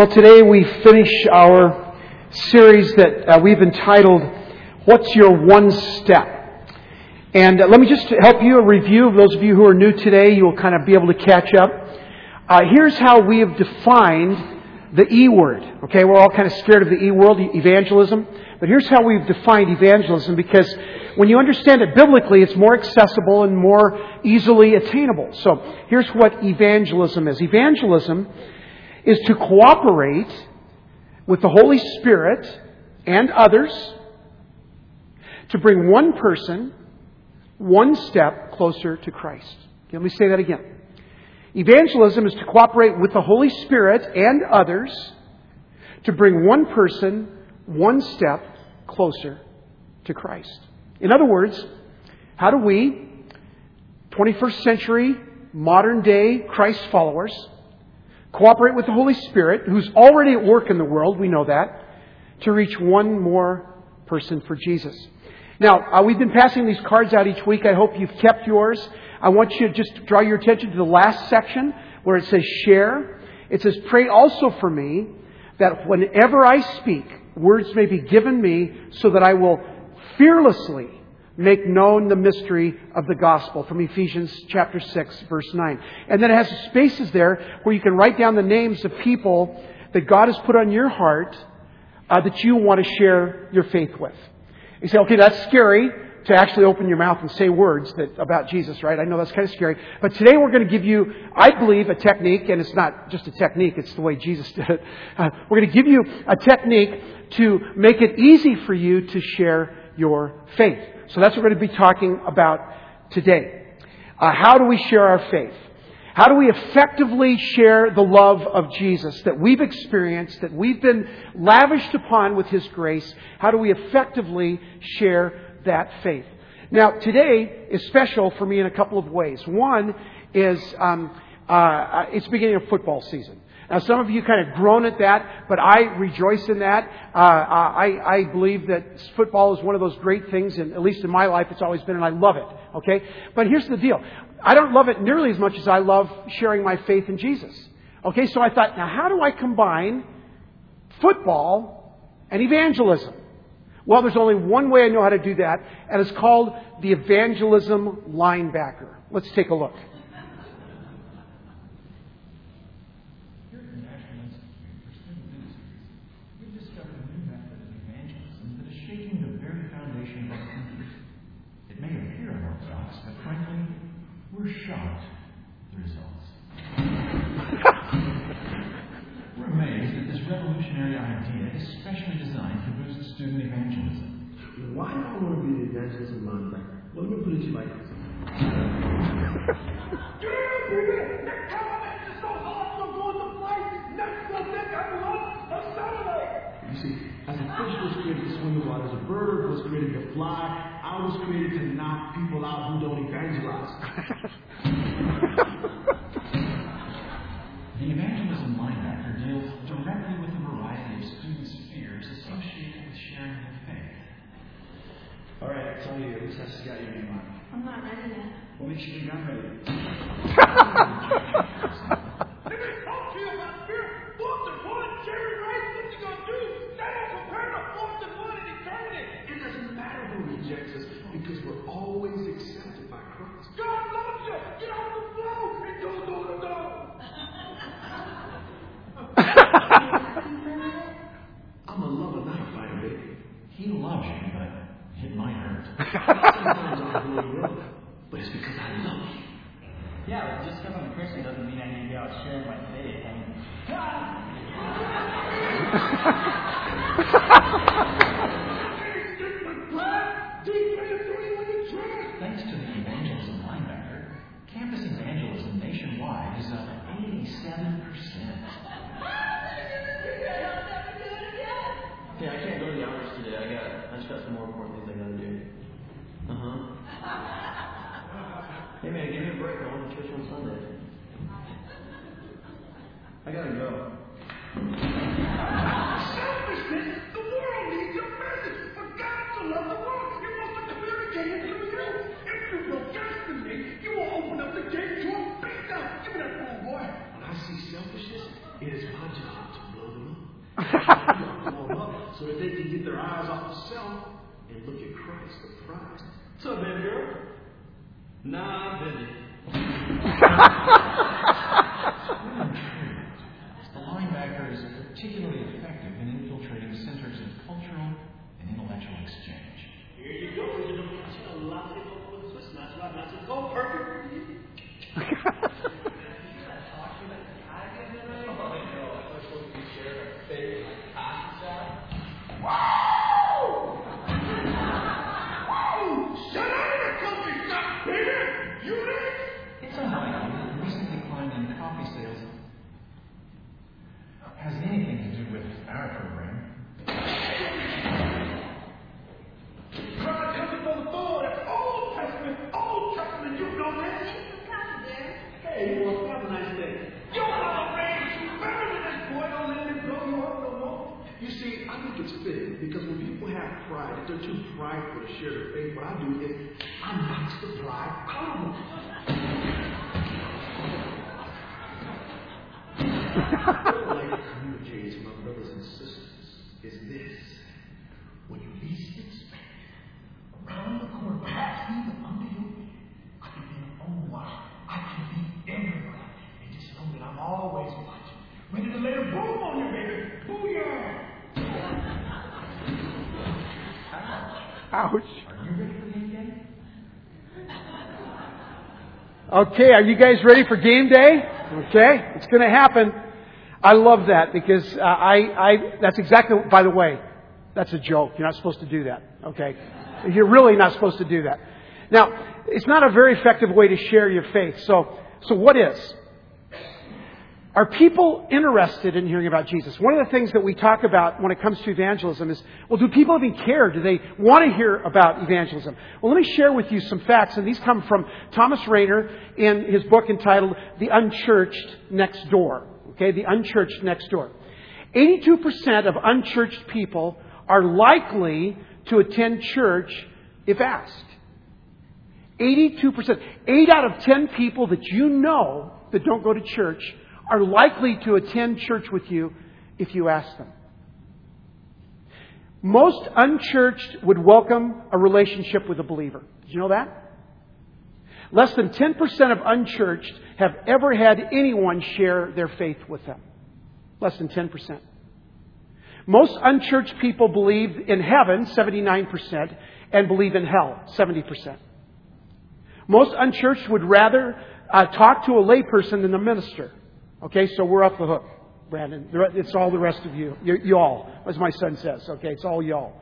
Well, today we finish our series that uh, we've entitled, What's Your One Step? And uh, let me just help you a review. Of those of you who are new today, you will kind of be able to catch up. Uh, here's how we have defined the E word. Okay, we're all kind of scared of the E word, evangelism. But here's how we've defined evangelism because when you understand it biblically, it's more accessible and more easily attainable. So here's what evangelism is. Evangelism is to cooperate with the Holy Spirit and others to bring one person one step closer to Christ. Let me say that again. Evangelism is to cooperate with the Holy Spirit and others to bring one person one step closer to Christ. In other words, how do we, 21st century, modern day Christ followers, Cooperate with the Holy Spirit, who's already at work in the world, we know that, to reach one more person for Jesus. Now, uh, we've been passing these cards out each week. I hope you've kept yours. I want you to just draw your attention to the last section where it says share. It says, pray also for me that whenever I speak, words may be given me so that I will fearlessly make known the mystery of the gospel from Ephesians chapter 6 verse 9. And then it has spaces there where you can write down the names of people that God has put on your heart uh, that you want to share your faith with. You say, okay, that's scary to actually open your mouth and say words that, about Jesus, right? I know that's kind of scary. But today we're going to give you, I believe, a technique, and it's not just a technique, it's the way Jesus did it. Uh, we're going to give you a technique to make it easy for you to share your faith. So that's what we're going to be talking about today. Uh, how do we share our faith? How do we effectively share the love of Jesus that we've experienced, that we've been lavished upon with His grace? How do we effectively share that faith? Now, today is special for me in a couple of ways. One is um, uh, it's beginning of football season. Now, some of you kind of groan at that, but I rejoice in that. Uh, I, I believe that football is one of those great things, and at least in my life, it's always been, and I love it. Okay? But here's the deal. I don't love it nearly as much as I love sharing my faith in Jesus. Okay, so I thought, now how do I combine football and evangelism? Well, there's only one way I know how to do that, and it's called the evangelism linebacker. Let's take a look. We're shocked at the results. We're amazed that this revolutionary idea is specially designed to boost student I want to be the evangelism linebacker? Well, let me put it to you like. You see, as a fish was created to swim the water, as a bird was created to fly, I was created to knock people out who don't evangelize. the evangelism linebacker deals directly with a variety of students' fears associated with sharing their faith. All right, tell you, at least I got your name on. I'm not ready yet. What makes you think I'm ready? What's up, baby girl? Nah, busy. pride out of them. What I'd like to communicate to my brothers and sisters is this. When you least expect it, around the corner, perhaps even under your bed, I can be an own watch. I can be everywhere. And just know that I'm always watching, ready to lay a boom on you, baby. Booyah! Ouch. Are you ready for the game day? Okay, are you guys ready for game day? Okay, it's going to happen. I love that because uh, I, I, that's exactly, by the way, that's a joke. You're not supposed to do that. Okay? You're really not supposed to do that. Now, it's not a very effective way to share your faith. So, so what is? Are people interested in hearing about Jesus? One of the things that we talk about when it comes to evangelism is, well, do people even care? Do they want to hear about evangelism? Well, let me share with you some facts, and these come from Thomas Rainer in his book entitled The Unchurched Next Door. Okay, The Unchurched Next Door. 82% of unchurched people are likely to attend church if asked. 82%. 8 out of 10 people that you know that don't go to church are likely to attend church with you if you ask them. Most unchurched would welcome a relationship with a believer. Did you know that? Less than 10% of unchurched have ever had anyone share their faith with them. Less than 10%. Most unchurched people believe in heaven, 79%, and believe in hell, 70%. Most unchurched would rather uh, talk to a layperson than a minister. Okay, so we're off the hook, Brandon. It's all the rest of you. y'all, as my son says. Okay, it's all y'all.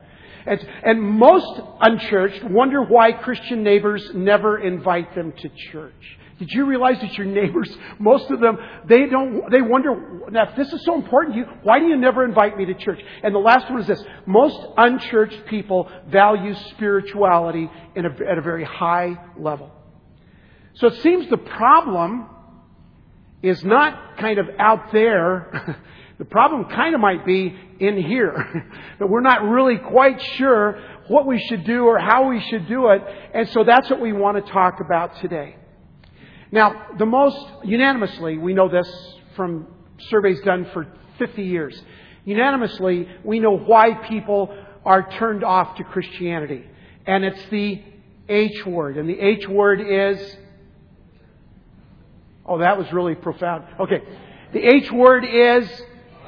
And, and most unchurched wonder why Christian neighbors never invite them to church. Did you realize that your neighbors, most of them, they don't, they wonder, now if this is so important to you, why do you never invite me to church? And the last one is this. Most unchurched people value spirituality a, at a very high level. So it seems the problem is not kind of out there. the problem kind of might be in here. that we're not really quite sure what we should do or how we should do it. And so that's what we want to talk about today. Now, the most unanimously, we know this from surveys done for 50 years. Unanimously, we know why people are turned off to Christianity. And it's the H word. And the H word is Oh, that was really profound. Okay. The H word is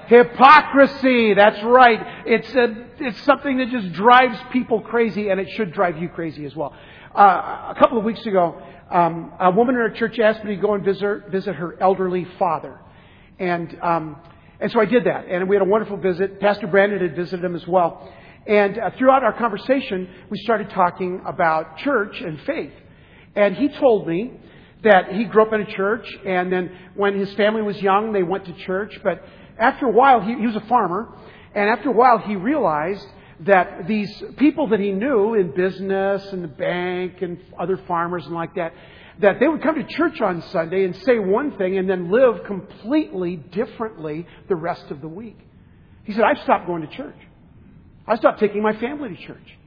hypocrisy. That's right. It's a, it's something that just drives people crazy, and it should drive you crazy as well. Uh, a couple of weeks ago, um, a woman in our church asked me to go and visit, visit her elderly father, and um, and so I did that, and we had a wonderful visit. Pastor Brandon had visited him as well, and uh, throughout our conversation, we started talking about church and faith, and he told me that he grew up in a church, and then when his family was young, they went to church. But after a while, he, he was a farmer, and after a while, he realized that these people that he knew in business and the bank and other farmers and like that, that they would come to church on Sunday and say one thing and then live completely differently the rest of the week. He said, I've stopped going to church. I stopped taking my family to church.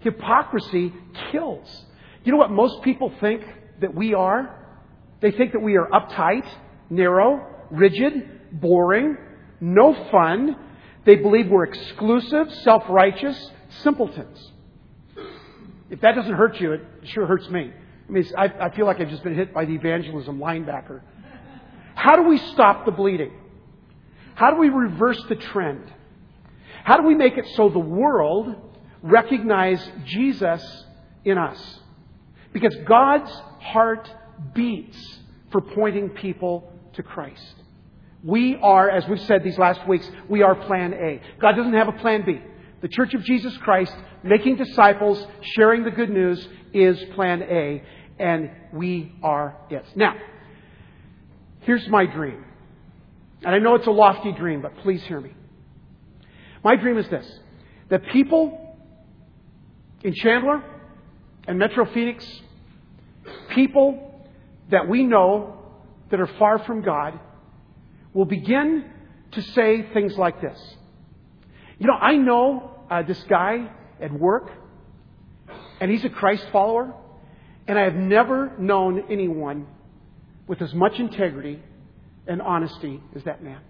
Hypocrisy kills. You know what most people think that we are? They think that we are uptight, narrow, rigid, boring, no fun. They believe we're exclusive, self righteous, simpletons. If that doesn't hurt you, it sure hurts me. I mean, I, I feel like I've just been hit by the evangelism linebacker. How do we stop the bleeding? How do we reverse the trend? How do we make it so the world recognize Jesus in us? Because God's heart beats for pointing people to Christ. We are, as we've said these last weeks, we are plan A. God doesn't have a plan B. The Church of Jesus Christ, making disciples, sharing the good news, is plan A, and we are it. Now, here's my dream. And I know it's a lofty dream, but please hear me. My dream is this that people in Chandler and Metro Phoenix, people that we know that are far from God, will begin to say things like this. You know, I know uh, this guy at work, and he's a Christ follower, and I have never known anyone with as much integrity and honesty as that man.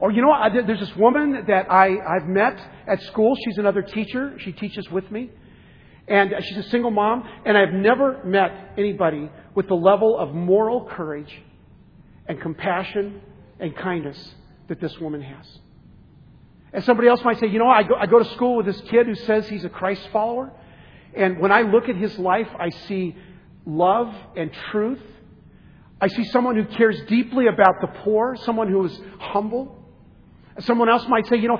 Or, you know, there's this woman that I, I've met at school. She's another teacher. She teaches with me. And she's a single mom. And I've never met anybody with the level of moral courage and compassion and kindness that this woman has. And somebody else might say, you know, I go, I go to school with this kid who says he's a Christ follower. And when I look at his life, I see love and truth. I see someone who cares deeply about the poor, someone who is humble. Someone else might say, you know,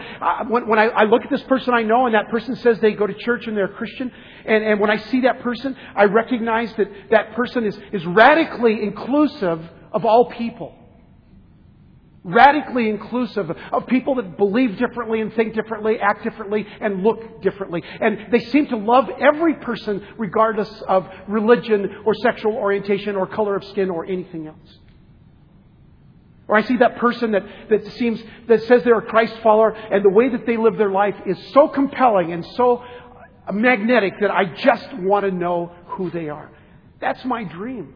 when, when I, I, look at this person I know and that person says they go to church and they're Christian, and, and when I see that person, I recognize that that person is, is radically inclusive of all people radically inclusive of people that believe differently and think differently, act differently, and look differently. And they seem to love every person regardless of religion or sexual orientation or color of skin or anything else. Or I see that person that, that seems, that says they're a Christ follower and the way that they live their life is so compelling and so magnetic that I just want to know who they are. That's my dream.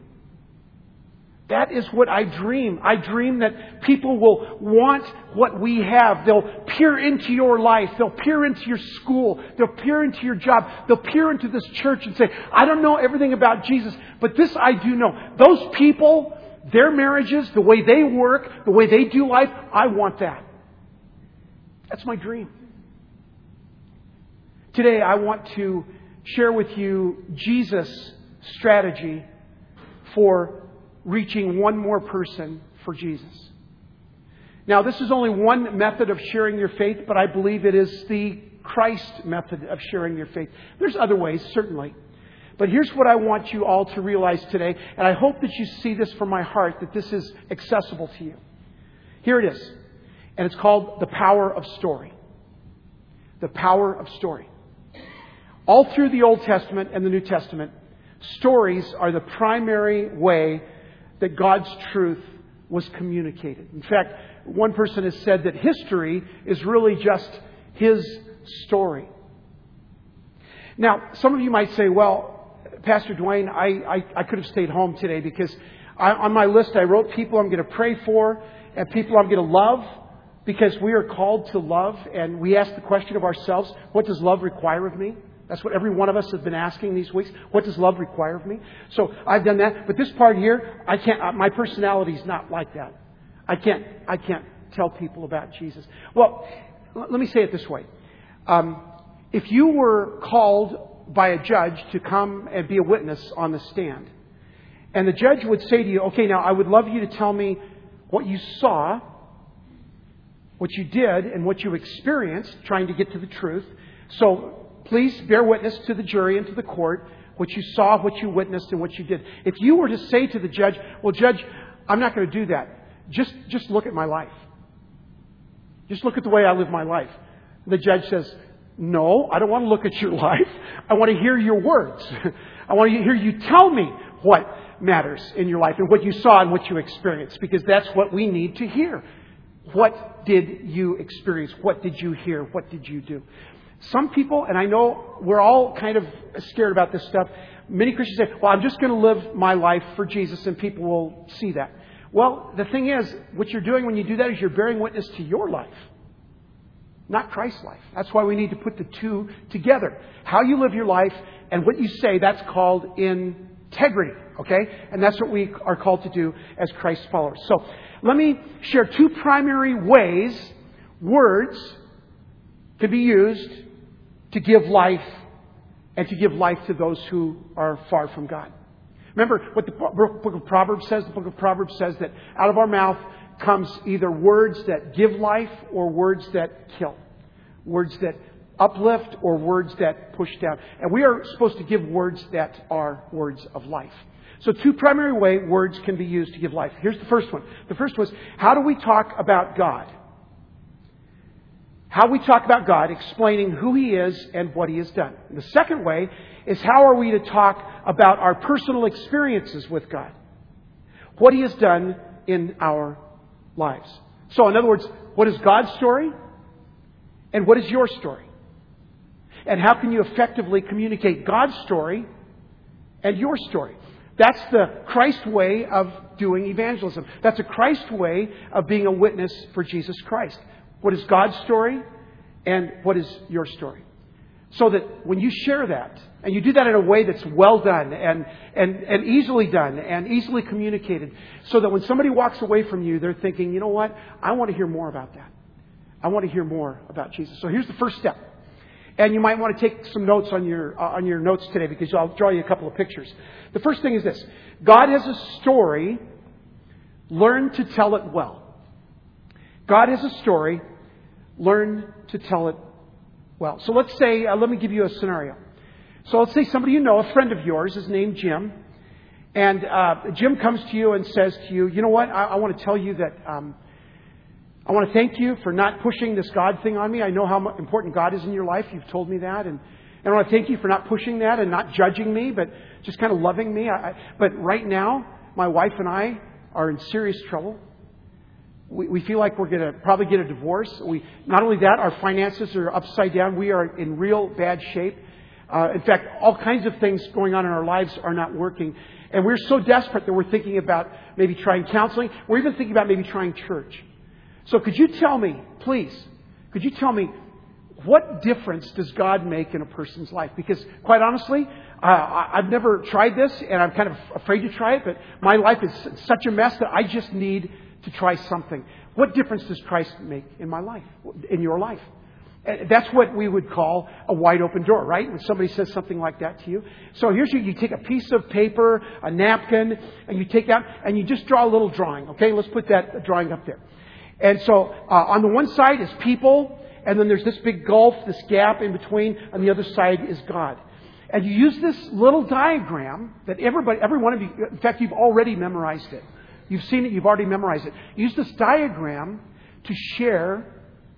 That is what I dream. I dream that people will want what we have. They'll peer into your life. They'll peer into your school. They'll peer into your job. They'll peer into this church and say, I don't know everything about Jesus, but this I do know. Those people, their marriages, the way they work, the way they do life, I want that. That's my dream. Today I want to share with you Jesus' strategy for reaching one more person for Jesus. Now, this is only one method of sharing your faith, but I believe it is the Christ method of sharing your faith. There's other ways, certainly. But here's what I want you all to realize today, and I hope that you see this from my heart, that this is accessible to you. Here it is, and it's called the power of story. The power of story. All through the Old Testament and the New Testament, stories are the primary way that God's truth was communicated. In fact, one person has said that history is really just his story. Now, some of you might say, well, Pastor Dwayne, I, I, I could have stayed home today because I, on my list I wrote people I'm going to pray for and people I'm going to love because we are called to love and we ask the question of ourselves, what does love require of me? That's what every one of us has been asking these weeks. What does love require of me? So I've done that. But this part here, I can't, uh, my personality is not like that. I can't, I can't tell people about Jesus. Well, let me say it this way. Um, if you were called by a judge to come and be a witness on the stand, and the judge would say to you, okay, now I would love you to tell me what you saw, what you did, and what you experienced trying to get to the truth. So Please bear witness to the jury and to the court what you saw, what you witnessed, and what you did. If you were to say to the judge, Well, Judge, I'm not going to do that, just, just look at my life. Just look at the way I live my life. The judge says, No, I don't want to look at your life. I want to hear your words. I want to hear you tell me what matters in your life and what you saw and what you experienced because that's what we need to hear. What did you experience? What did you hear? What did you do? Some people, and I know we're all kind of scared about this stuff, many Christians say, well, I'm just going to live my life for Jesus and people will see that. Well, the thing is, what you're doing when you do that is you're bearing witness to your life. Not Christ's life. That's why we need to put the two together. How you live your life and what you say, that's called integrity, okay? And that's what we are called to do as Christ followers. So, let me share two primary ways words can be used to give life and to give life to those who are far from God. Remember what the book of Proverbs says? The book of Proverbs says that out of our mouth comes either words that give life or words that kill. Words that uplift or words that push down. And we are supposed to give words that are words of life. So two primary way words can be used to give life. Here's the first one. The first was, how do we talk about God? How we talk about God, explaining who He is and what He has done. The second way is how are we to talk about our personal experiences with God? What He has done in our lives. So, in other words, what is God's story? And what is your story? And how can you effectively communicate God's story and your story? That's the Christ way of doing evangelism. That's a Christ way of being a witness for Jesus Christ. What is God's story and what is your story? So that when you share that, and you do that in a way that's well done and, and, and easily done and easily communicated, so that when somebody walks away from you, they're thinking, you know what? I want to hear more about that. I want to hear more about Jesus. So here's the first step. And you might want to take some notes on your, uh, on your notes today because I'll draw you a couple of pictures. The first thing is this God has a story, learn to tell it well. God has a story, learn to tell it well. So let's say, uh, let me give you a scenario. So let's say somebody you know, a friend of yours, is named Jim. And uh, Jim comes to you and says to you, you know what, I, I want to tell you that um, I want to thank you for not pushing this God thing on me. I know how important God is in your life. You've told me that. And, and I want to thank you for not pushing that and not judging me, but just kind of loving me. I, I, but right now, my wife and I are in serious trouble. We, we feel like we're going to probably get a divorce. We, not only that, our finances are upside down. We are in real bad shape. Uh, in fact, all kinds of things going on in our lives are not working. And we're so desperate that we're thinking about maybe trying counseling. We're even thinking about maybe trying church. So could you tell me, please, could you tell me what difference does God make in a person's life? Because quite honestly, uh, I've never tried this and I'm kind of afraid to try it, but my life is such a mess that I just need to try something. What difference does Christ make in my life, in your life? That's what we would call a wide open door, right? When somebody says something like that to you. So here's you, you take a piece of paper, a napkin, and you take out, and you just draw a little drawing, okay? Let's put that drawing up there. And so uh, on the one side is people, and then there's this big gulf, this gap in between. and the other side is God. And you use this little diagram that everybody, every one of you, in fact, you've already memorized it. You've seen it, you've already memorized it. Use this diagram to share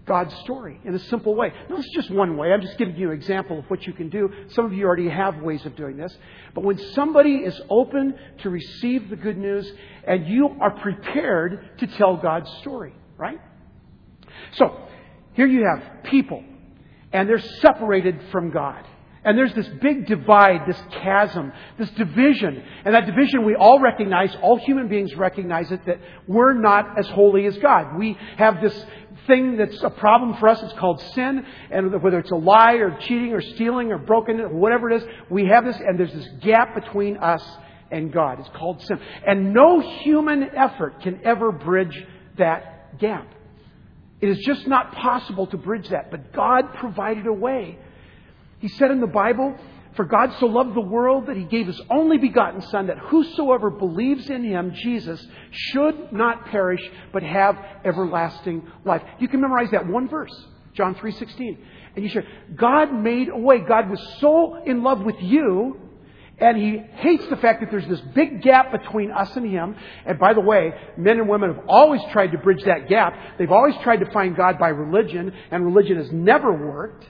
God's story in a simple way. Now, is just one way. I'm just giving you an example of what you can do. Some of you already have ways of doing this. But when somebody is open to receive the good news and you are prepared to tell God's story, right? So, here you have people, and they're separated from God. And there's this big divide, this chasm, this division. And that division we all recognize, all human beings recognize it, that we're not as holy as God. We have this thing that's a problem for us. It's called sin. And whether it's a lie or cheating or stealing or broken, whatever it is, we have this, and there's this gap between us and God. It's called sin. And no human effort can ever bridge that gap. It is just not possible to bridge that, but God provided a way. He said in the Bible, For God so loved the world that he gave his only begotten Son, that whosoever believes in him, Jesus, should not perish, but have everlasting life. You can memorize that one verse, John 3.16. And you share, God made a way. God was so in love with you and he hates the fact that there's this big gap between us and him. And by the way, men and women have always tried to bridge that gap. They've always tried to find God by religion, and religion has never worked.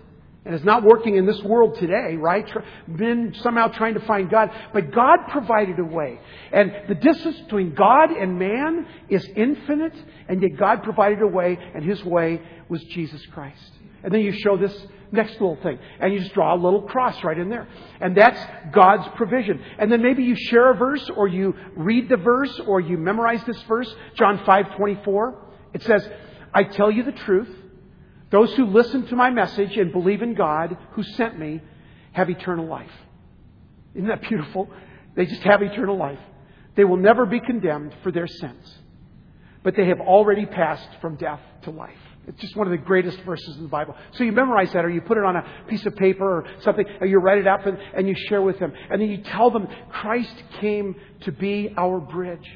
And it's not working in this world today, right? Men somehow trying to find God. But God provided a way. And the distance between God and man is infinite, and yet God provided a way, and His way was Jesus Christ. And then you show this next little thing. And you just draw a little cross right in there. And that's God's provision. And then maybe you share a verse or you read the verse or you memorize this verse. John 5 24. It says, I tell you the truth. Those who listen to my message and believe in God who sent me have eternal life. Isn't that beautiful? They just have eternal life. They will never be condemned for their sins, but they have already passed from death to life. It's just one of the greatest verses in the Bible. So you memorize that, or you put it on a piece of paper or something, or you write it up and, and you share with them. And then you tell them Christ came to be our bridge.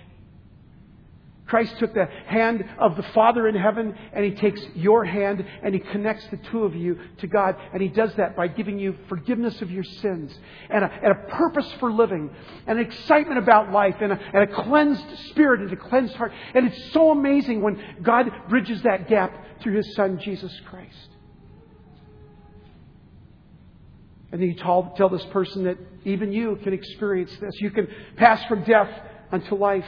Christ took the hand of the Father in heaven and He takes your hand and He connects the two of you to God. And He does that by giving you forgiveness of your sins and a, and a purpose for living and an excitement about life and a, and a cleansed spirit and a cleansed heart. And it's so amazing when God bridges that gap through His Son, Jesus Christ. And then you tell, tell this person that even you can experience this. You can pass from death unto life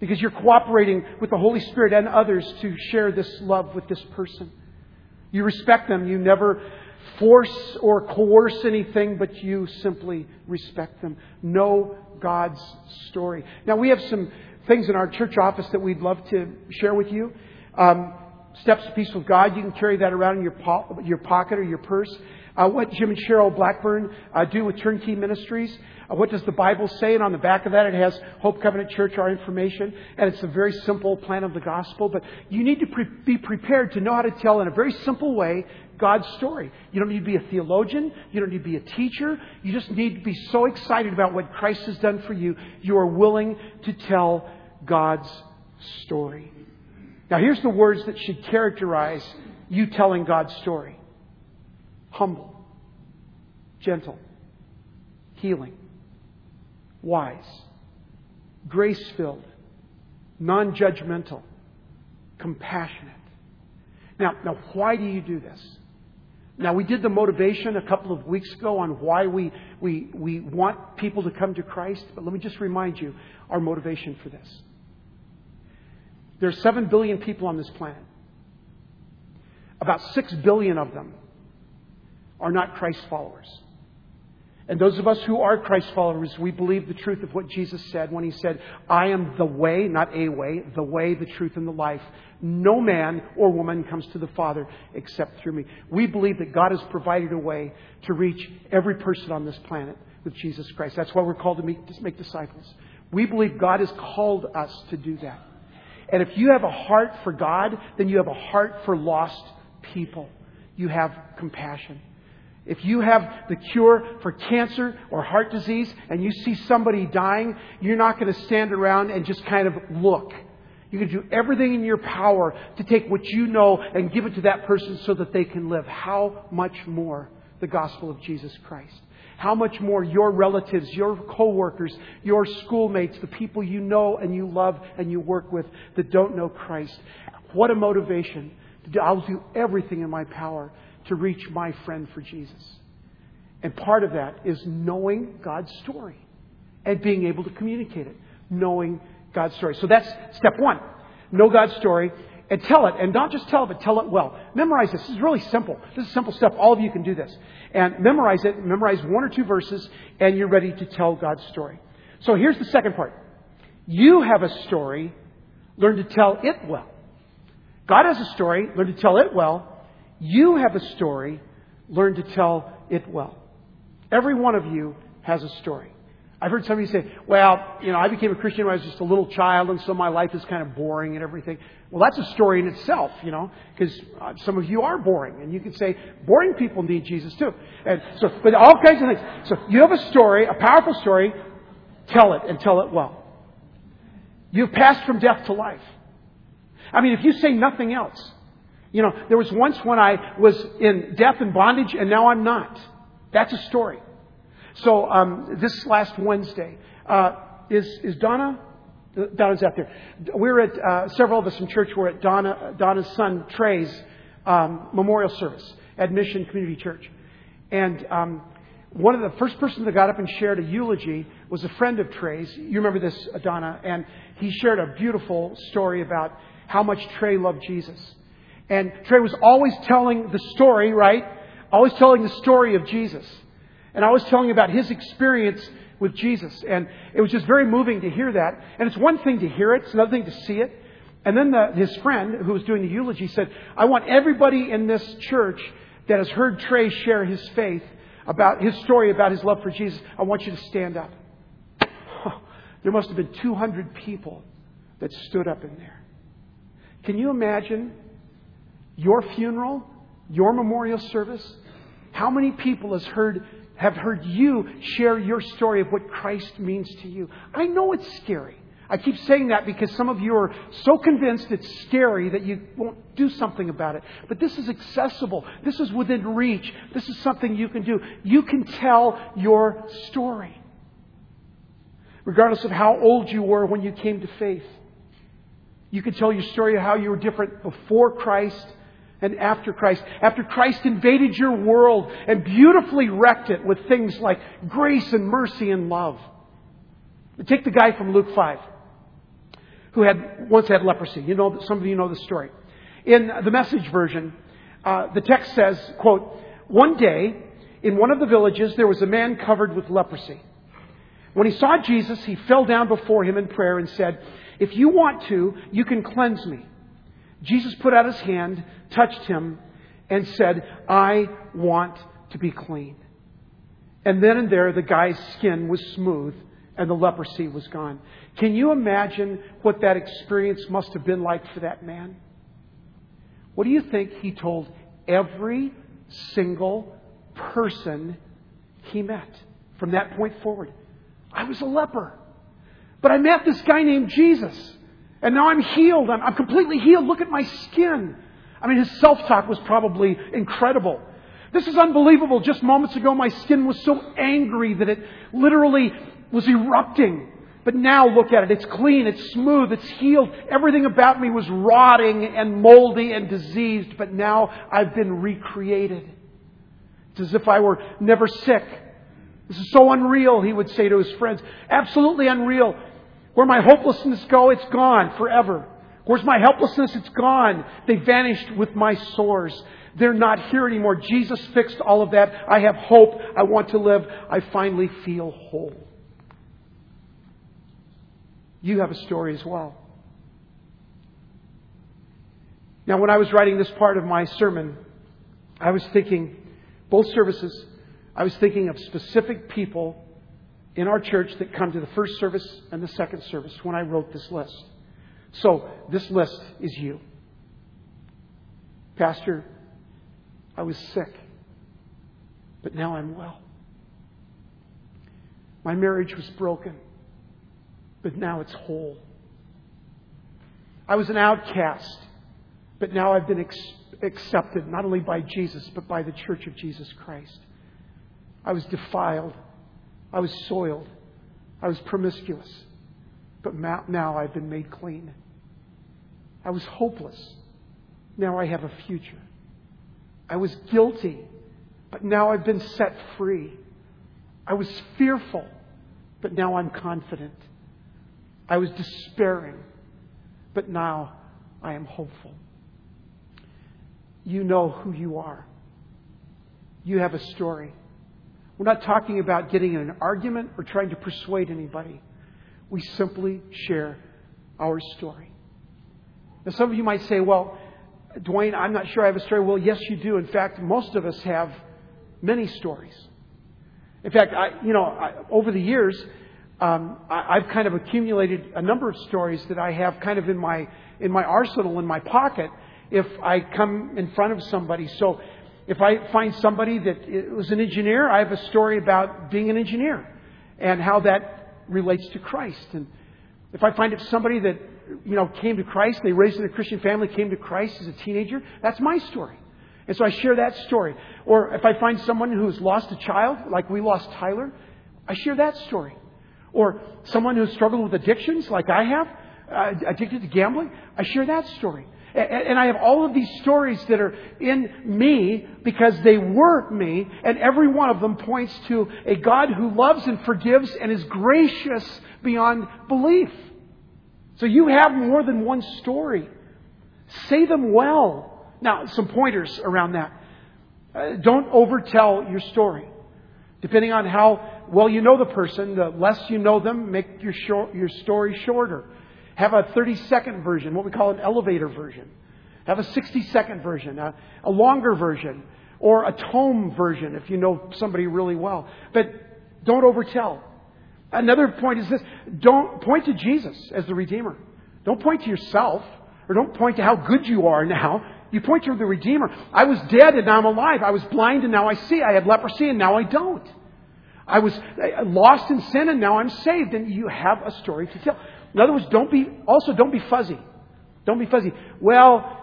because you're cooperating with the Holy Spirit and others to share this love with this person. You respect them. You never force or coerce anything, but you simply respect them. Know God's story. Now, we have some things in our church office that we'd love to share with you. Um, Steps to Peace with God, you can carry that around in your, po- your pocket or your purse. Uh, what Jim and Cheryl Blackburn uh, do with Turnkey Ministries. Uh, what does the Bible say? And on the back of that, it has Hope Covenant Church, our information. And it's a very simple plan of the gospel. But you need to pre- be prepared to know how to tell in a very simple way God's story. You don't need to be a theologian. You don't need to be a teacher. You just need to be so excited about what Christ has done for you. You are willing to tell God's story. Now, here's the words that should characterize you telling God's story humble, gentle, healing, wise, grace filled, non judgmental, compassionate. Now, now, why do you do this? Now, we did the motivation a couple of weeks ago on why we, we, we want people to come to Christ, but let me just remind you our motivation for this. There are 7 billion people on this planet. About 6 billion of them are not Christ followers. And those of us who are Christ followers, we believe the truth of what Jesus said when he said, I am the way, not a way, the way, the truth, and the life. No man or woman comes to the Father except through me. We believe that God has provided a way to reach every person on this planet with Jesus Christ. That's why we're called to make, to make disciples. We believe God has called us to do that. And if you have a heart for God, then you have a heart for lost people. You have compassion. If you have the cure for cancer or heart disease and you see somebody dying, you're not going to stand around and just kind of look. You can do everything in your power to take what you know and give it to that person so that they can live. How much more the gospel of Jesus Christ? How much more your relatives, your coworkers, your schoolmates, the people you know and you love and you work with that don't know Christ. What a motivation. I'll do everything in my power to reach my friend for Jesus. And part of that is knowing God's story and being able to communicate it. Knowing God's story. So that's step one. Know God's story and tell it. And not just tell it, but tell it well. Memorize this. This is really simple. This is simple stuff. All of you can do this. And memorize it. Memorize one or two verses, and you're ready to tell God's story. So here's the second part. You have a story. Learn to tell it well. God has a story. Learn to tell it well. You have a story. Learn to tell it well. Every one of you has a story. I've heard somebody say, well, you know, I became a Christian when I was just a little child, and so my life is kind of boring and everything. Well, that's a story in itself, you know, because uh, some of you are boring, and you could say boring people need Jesus too. And so, but all kinds of things. So you have a story, a powerful story. Tell it and tell it well. You've passed from death to life. I mean, if you say nothing else, you know, there was once when I was in death and bondage, and now I'm not. That's a story. So um, this last Wednesday, uh, is is Donna? Donna's out there. We're at uh, several of us in church. We're at Donna Donna's son Trey's um, memorial service at Mission Community Church, and um, one of the first persons that got up and shared a eulogy was a friend of Trey's. You remember this, Donna, and he shared a beautiful story about how much Trey loved Jesus. And Trey was always telling the story, right? Always telling the story of Jesus. And I was telling about his experience with Jesus. And it was just very moving to hear that. And it's one thing to hear it, it's another thing to see it. And then the, his friend, who was doing the eulogy, said, I want everybody in this church that has heard Trey share his faith about his story about his love for Jesus, I want you to stand up. There must have been 200 people that stood up in there. Can you imagine your funeral, your memorial service? How many people has heard, have heard you share your story of what Christ means to you? I know it's scary. I keep saying that because some of you are so convinced it's scary that you won't do something about it. But this is accessible. This is within reach. This is something you can do. You can tell your story. Regardless of how old you were when you came to faith. You can tell your story of how you were different before Christ and after Christ. After Christ invaded your world and beautifully wrecked it with things like grace and mercy and love. Take the guy from Luke 5 who had once had leprosy. You know, some of you know the story. In the message version, uh, the text says, quote, one day in one of the villages there was a man covered with leprosy. When he saw Jesus, he fell down before him in prayer and said, If you want to, you can cleanse me. Jesus put out his hand, touched him, and said, I want to be clean. And then and there, the guy's skin was smooth and the leprosy was gone. Can you imagine what that experience must have been like for that man? What do you think he told every single person he met from that point forward? I was a leper. But I met this guy named Jesus. And now I'm healed. I'm, I'm completely healed. Look at my skin. I mean, his self talk was probably incredible. This is unbelievable. Just moments ago, my skin was so angry that it literally was erupting. But now look at it. It's clean, it's smooth, it's healed. Everything about me was rotting and moldy and diseased, but now I've been recreated. It's as if I were never sick. This is so unreal, he would say to his friends. Absolutely unreal. Where my hopelessness go, it's gone forever. Where's my helplessness? It's gone. They vanished with my sores. They're not here anymore. Jesus fixed all of that. I have hope. I want to live. I finally feel whole. You have a story as well. Now, when I was writing this part of my sermon, I was thinking, both services, I was thinking of specific people in our church that come to the first service and the second service when I wrote this list. So, this list is you. Pastor, I was sick, but now I'm well. My marriage was broken but now it's whole. I was an outcast, but now I've been ex- accepted not only by Jesus, but by the church of Jesus Christ. I was defiled. I was soiled. I was promiscuous. But now I've been made clean. I was hopeless. Now I have a future. I was guilty, but now I've been set free. I was fearful, but now I'm confident. I was despairing, but now I am hopeful. You know who you are. You have a story. We're not talking about getting in an argument or trying to persuade anybody. We simply share our story. Now, some of you might say, well, Dwayne, I'm not sure I have a story. Well, yes, you do. In fact, most of us have many stories. In fact, I, you know, I, over the years, um, I, I've kind of accumulated a number of stories that I have kind of in my in my arsenal in my pocket if I come in front of somebody. So if I find somebody that was an engineer, I have a story about being an engineer and how that relates to Christ. And if I find somebody that you know came to Christ, they raised in a Christian family, came to Christ as a teenager, that's my story. And so I share that story. Or if I find someone who's lost a child, like we lost Tyler, I share that story. Or someone who's struggled with addictions like I have, uh, addicted to gambling, I share that story. And I have all of these stories that are in me because they were me, and every one of them points to a God who loves and forgives and is gracious beyond belief. So you have more than one story. Say them well. Now, some pointers around that. Uh, don't overtell your story. Depending on how well you know the person, the less you know them, make your, short, your story shorter. Have a 30 second version, what we call an elevator version. Have a 60 second version, a, a longer version, or a tome version if you know somebody really well. But don't overtell. Another point is this don't point to Jesus as the Redeemer. Don't point to yourself, or don't point to how good you are now. You point to the Redeemer. I was dead and now I'm alive. I was blind and now I see. I had leprosy and now I don't. I was lost in sin and now I'm saved. And you have a story to tell. In other words, don't be, also don't be fuzzy. Don't be fuzzy. Well,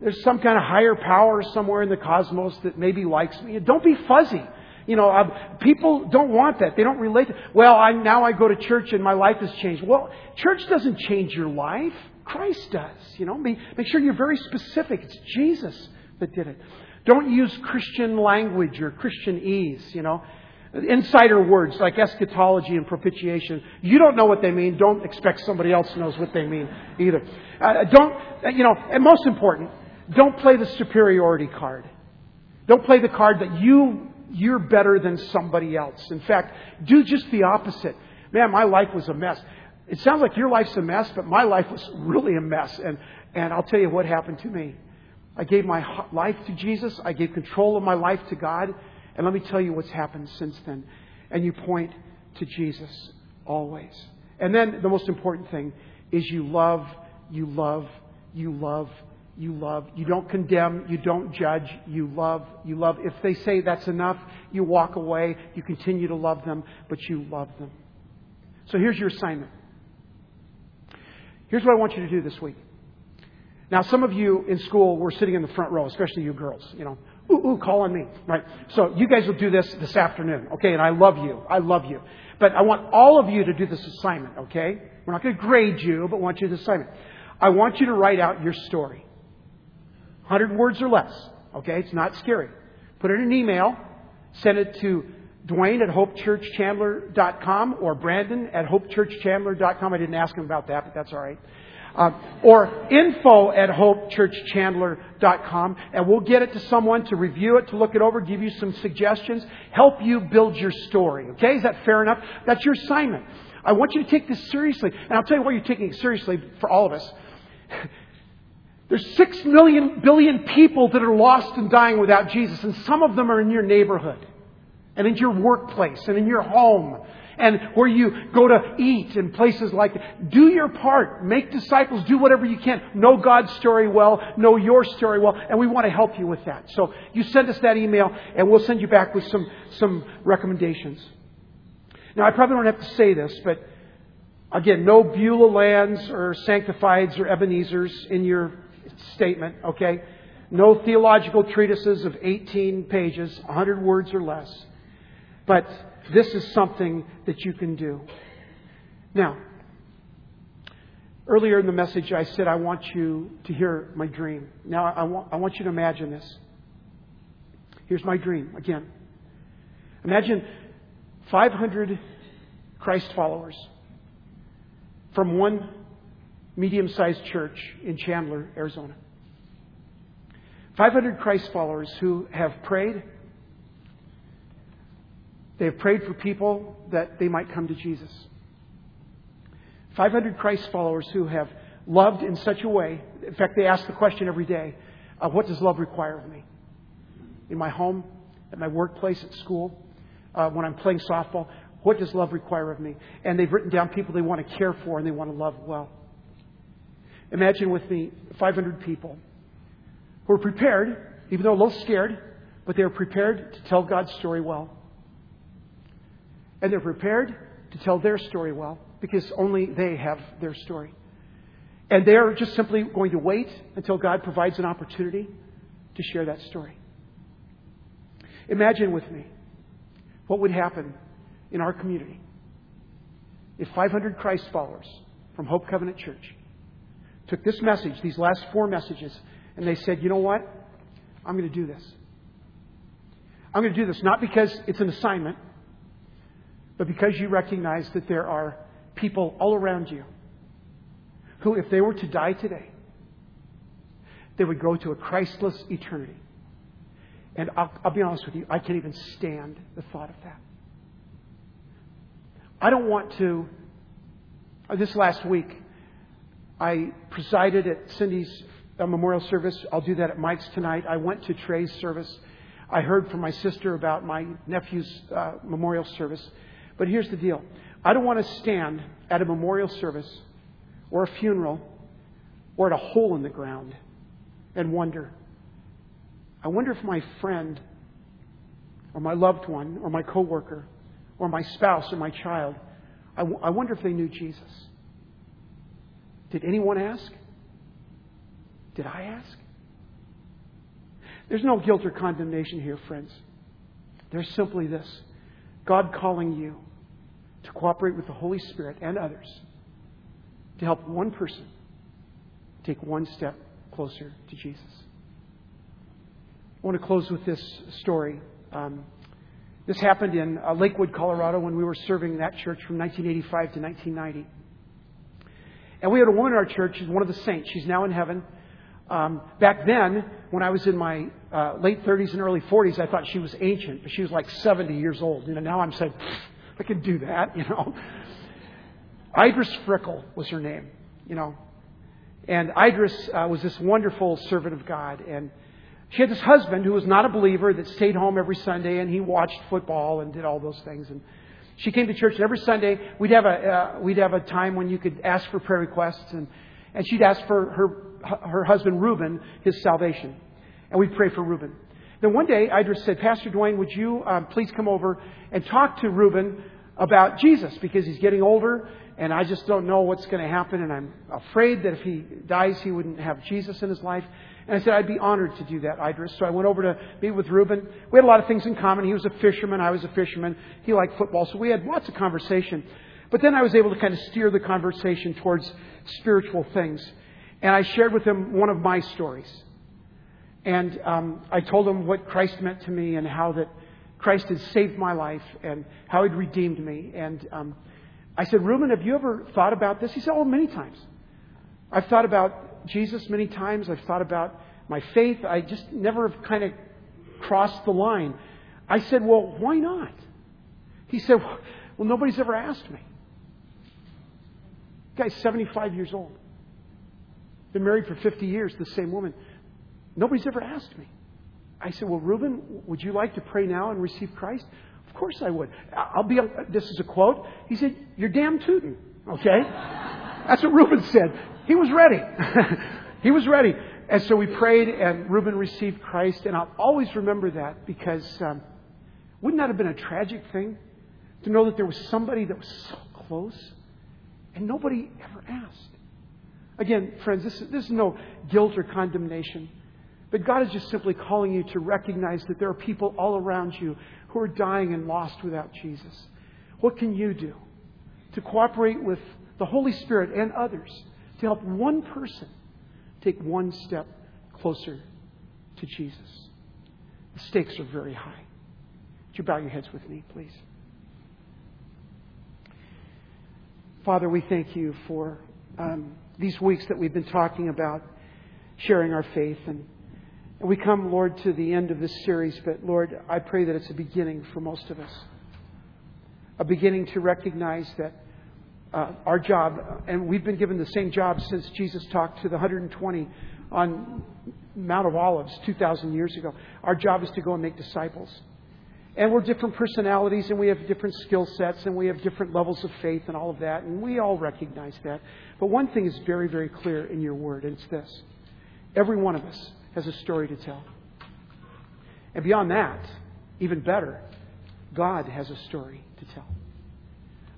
there's some kind of higher power somewhere in the cosmos that maybe likes me. Don't be fuzzy. You know, uh, people don't want that. They don't relate. To, well, I, now I go to church and my life has changed. Well, church doesn't change your life. Christ does. You know, make, make sure you're very specific. It's Jesus that did it. Don't use Christian language or Christianese. You know, insider words like eschatology and propitiation. You don't know what they mean. Don't expect somebody else knows what they mean either. Uh, don't, you know, and most important, don't play the superiority card. Don't play the card that you you're better than somebody else. In fact, do just the opposite. Man, my life was a mess. It sounds like your life's a mess, but my life was really a mess. And, and I'll tell you what happened to me. I gave my life to Jesus. I gave control of my life to God. And let me tell you what's happened since then. And you point to Jesus always. And then the most important thing is you love, you love, you love, you love. You don't condemn. You don't judge. You love. You love. If they say that's enough, you walk away. You continue to love them, but you love them. So here's your assignment. Here's what I want you to do this week. Now, some of you in school were sitting in the front row, especially you girls. You know, ooh, ooh, call on me, right? So you guys will do this this afternoon, okay? And I love you. I love you. But I want all of you to do this assignment, okay? We're not going to grade you, but want you to do this assignment. I want you to write out your story. 100 words or less. Okay? It's not scary. Put it in an email. Send it to Dwayne at hopechurchchandler.com or Brandon at hopechurchchandler.com. I didn't ask him about that, but that's all right. Uh, or info at hopechurchchandler.com and we'll get it to someone to review it, to look it over, give you some suggestions, help you build your story. Okay? Is that fair enough? That's your assignment. I want you to take this seriously. And I'll tell you why you're taking it seriously for all of us. There's six million billion people that are lost and dying without Jesus, and some of them are in your neighborhood, and in your workplace, and in your home, and where you go to eat, and places like that. Do your part. Make disciples. Do whatever you can. Know God's story well. Know your story well, and we want to help you with that. So you send us that email, and we'll send you back with some some recommendations. Now, I probably don't have to say this, but again, no Beulah lands or sanctifieds or Ebenezers in your statement, okay? No theological treatises of 18 pages, 100 words or less. But this is something that you can do. Now, earlier in the message, I said, I want you to hear my dream. Now, I want, I want you to imagine this. Here's my dream again. Imagine 500 Christ followers from one medium sized church in Chandler, Arizona. 500 Christ followers who have prayed. They have prayed for people that they might come to Jesus. 500 Christ followers who have loved in such a way. In fact, they ask the question every day uh, what does love require of me? In my home, at my workplace, at school, uh, when I'm playing softball, what does love require of me? And they've written down people they want to care for and they want to love well. Imagine with me 500 people who are prepared, even though a little scared, but they're prepared to tell God's story well. And they're prepared to tell their story well because only they have their story. And they're just simply going to wait until God provides an opportunity to share that story. Imagine with me what would happen in our community if 500 Christ followers from Hope Covenant Church took this message, these last four messages, and they said, you know what? I'm going to do this. I'm going to do this not because it's an assignment, but because you recognize that there are people all around you who, if they were to die today, they would go to a Christless eternity. And I'll, I'll, be honest with you, I can't even stand the thought of that. I don't want to. Uh, this last week, I presided at Cindy's uh, memorial service. I'll do that at Mike's tonight. I went to Trey's service. I heard from my sister about my nephew's uh, memorial service. But here's the deal I don't want to stand at a memorial service or a funeral or at a hole in the ground and wonder. I wonder if my friend or my loved one or my coworker or my spouse or my child, I, w- I wonder if they knew Jesus. Did anyone ask? Did I ask? There's no guilt or condemnation here, friends. There's simply this God calling you to cooperate with the Holy Spirit and others to help one person take one step closer to Jesus. I want to close with this story. Um, this happened in uh, Lakewood, Colorado, when we were serving that church from 1985 to 1990. And we had a woman in our church, she's one of the saints. She's now in heaven. Um, back then, when I was in my uh, late 30s and early 40s, I thought she was ancient, but she was like 70 years old. You know, now I'm saying, I could do that, you know. Idris Frickle was her name, you know. And Idris uh, was this wonderful servant of God. And she had this husband who was not a believer that stayed home every Sunday and he watched football and did all those things. And she came to church and every Sunday we'd have a uh, we'd have a time when you could ask for prayer requests and and she'd ask for her her husband Reuben his salvation, and we'd pray for Reuben. Then one day Idris said, Pastor Dwayne, would you um, please come over and talk to Reuben about Jesus because he's getting older and I just don't know what's going to happen and I'm afraid that if he dies he wouldn't have Jesus in his life. And I said, I'd be honored to do that, Idris. So I went over to meet with Reuben. We had a lot of things in common. He was a fisherman. I was a fisherman. He liked football. So we had lots of conversation. But then I was able to kind of steer the conversation towards spiritual things. And I shared with him one of my stories. And um, I told him what Christ meant to me and how that Christ had saved my life and how he'd redeemed me. And um, I said, Reuben, have you ever thought about this? He said, Oh, many times. I've thought about Jesus many times. I've thought about my faith. I just never have kind of crossed the line. I said, Well, why not? He said, Well, nobody's ever asked me. The guy's 75 years old. Been married for 50 years, the same woman. Nobody's ever asked me. I said, Well, Reuben, would you like to pray now and receive Christ? Of course I would. I'll be, this is a quote. He said, You're damn tootin'. Okay? That's what Reuben said. He was ready. he was ready. And so we prayed, and Reuben received Christ. And I'll always remember that because um, wouldn't that have been a tragic thing to know that there was somebody that was so close and nobody ever asked? Again, friends, this, this is no guilt or condemnation. But God is just simply calling you to recognize that there are people all around you who are dying and lost without Jesus. What can you do to cooperate with the Holy Spirit and others to help one person take one step closer to Jesus? The stakes are very high. Would you bow your heads with me, please? Father, we thank you for um, these weeks that we've been talking about sharing our faith and and we come, Lord, to the end of this series, but Lord, I pray that it's a beginning for most of us. A beginning to recognize that uh, our job, and we've been given the same job since Jesus talked to the 120 on Mount of Olives 2,000 years ago. Our job is to go and make disciples. And we're different personalities, and we have different skill sets, and we have different levels of faith, and all of that, and we all recognize that. But one thing is very, very clear in your word, and it's this every one of us has a story to tell. And beyond that, even better, God has a story to tell.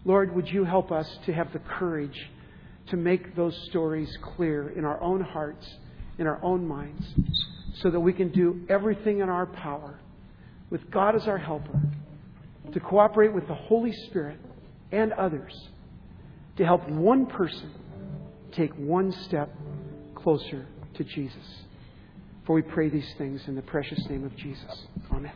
Lord, would you help us to have the courage to make those stories clear in our own hearts, in our own minds, so that we can do everything in our power, with God as our helper, to cooperate with the Holy Spirit and others to help one person take one step closer to Jesus. For we pray these things in the precious name of Jesus. Amen.